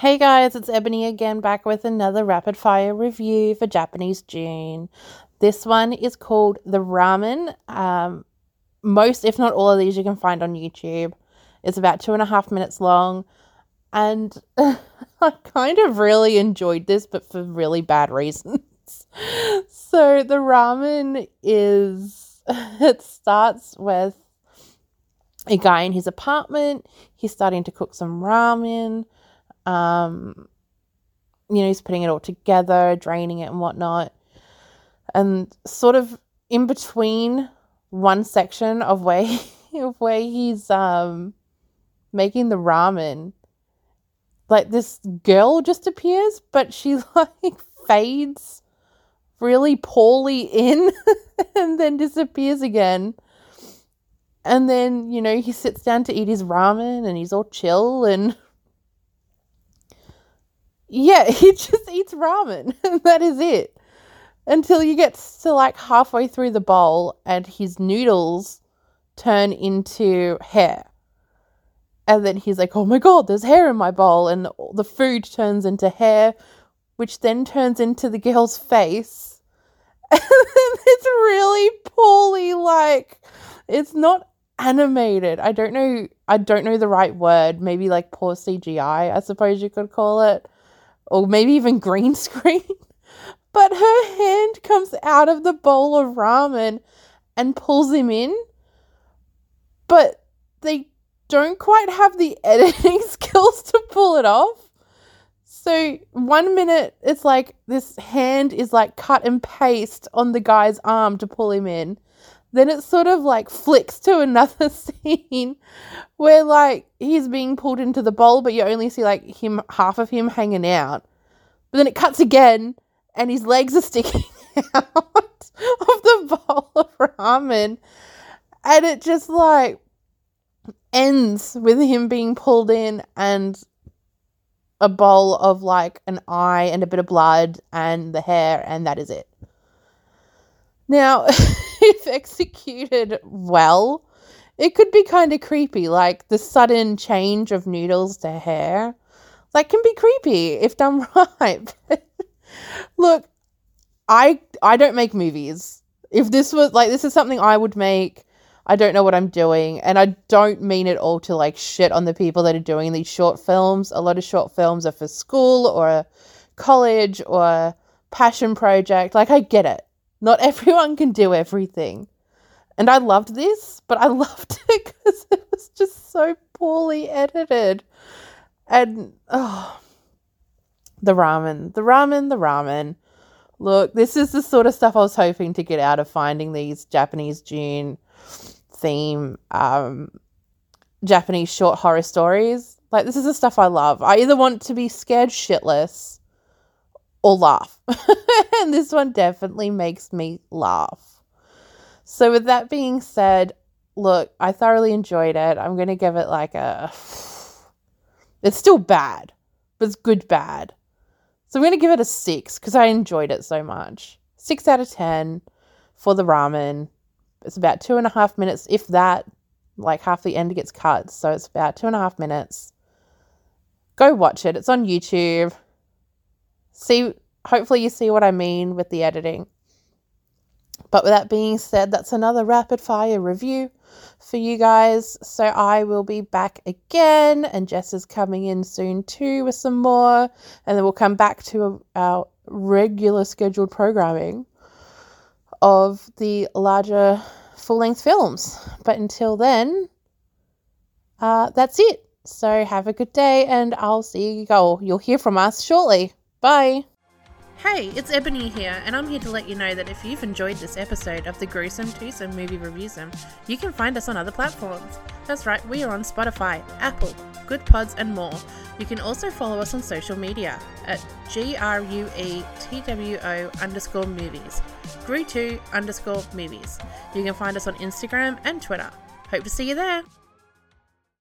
Hey guys, it's Ebony again, back with another rapid fire review for Japanese June. This one is called The Ramen. Um, most, if not all of these, you can find on YouTube. It's about two and a half minutes long, and I kind of really enjoyed this, but for really bad reasons. so, the ramen is, it starts with a guy in his apartment. He's starting to cook some ramen um, you know, he's putting it all together, draining it and whatnot. And sort of in between one section of where of where he's um making the ramen, like this girl just appears, but she like fades really poorly in and then disappears again. And then, you know, he sits down to eat his ramen and he's all chill and yeah, he just eats ramen. that is it. Until you get to like halfway through the bowl and his noodles turn into hair. And then he's like, oh my god, there's hair in my bowl. And the food turns into hair, which then turns into the girl's face. And it's really poorly, like, it's not animated. I don't know. I don't know the right word. Maybe like poor CGI, I suppose you could call it or maybe even green screen. but her hand comes out of the bowl of ramen and pulls him in. But they don't quite have the editing skills to pull it off. So one minute it's like this hand is like cut and paste on the guy's arm to pull him in. Then it sort of like flicks to another scene where like he's being pulled into the bowl, but you only see like him half of him hanging out. But then it cuts again, and his legs are sticking out of the bowl of ramen, and it just like ends with him being pulled in and a bowl of like an eye and a bit of blood and the hair, and that is it. Now, if executed well, it could be kind of creepy, like the sudden change of noodles to hair. That can be creepy if done right. Look, I I don't make movies. If this was like this is something I would make, I don't know what I'm doing, and I don't mean it all to like shit on the people that are doing these short films. A lot of short films are for school or college or passion project. Like I get it. Not everyone can do everything. And I loved this, but I loved it because it was just so poorly edited. And oh the ramen. The ramen, the ramen. Look, this is the sort of stuff I was hoping to get out of finding these Japanese June theme um Japanese short horror stories. Like this is the stuff I love. I either want to be scared shitless or laugh. and this one definitely makes me laugh. So, with that being said, look, I thoroughly enjoyed it. I'm going to give it like a. It's still bad, but it's good bad. So, I'm going to give it a six because I enjoyed it so much. Six out of 10 for the ramen. It's about two and a half minutes, if that, like half the end gets cut. So, it's about two and a half minutes. Go watch it. It's on YouTube see hopefully you see what I mean with the editing. But with that being said, that's another rapid fire review for you guys. So I will be back again, and Jess is coming in soon too with some more, and then we'll come back to our regular scheduled programming of the larger full length films. But until then, uh, that's it. So have a good day, and I'll see you go. You'll hear from us shortly. Bye. Hey, it's Ebony here, and I'm here to let you know that if you've enjoyed this episode of the Gruesome Twosome Movie Reviewsome, you can find us on other platforms. That's right, we are on Spotify, Apple, Goodpods, and more. You can also follow us on social media at G-R-U-E-T-W-O underscore movies, Gru2 underscore movies. You can find us on Instagram and Twitter. Hope to see you there.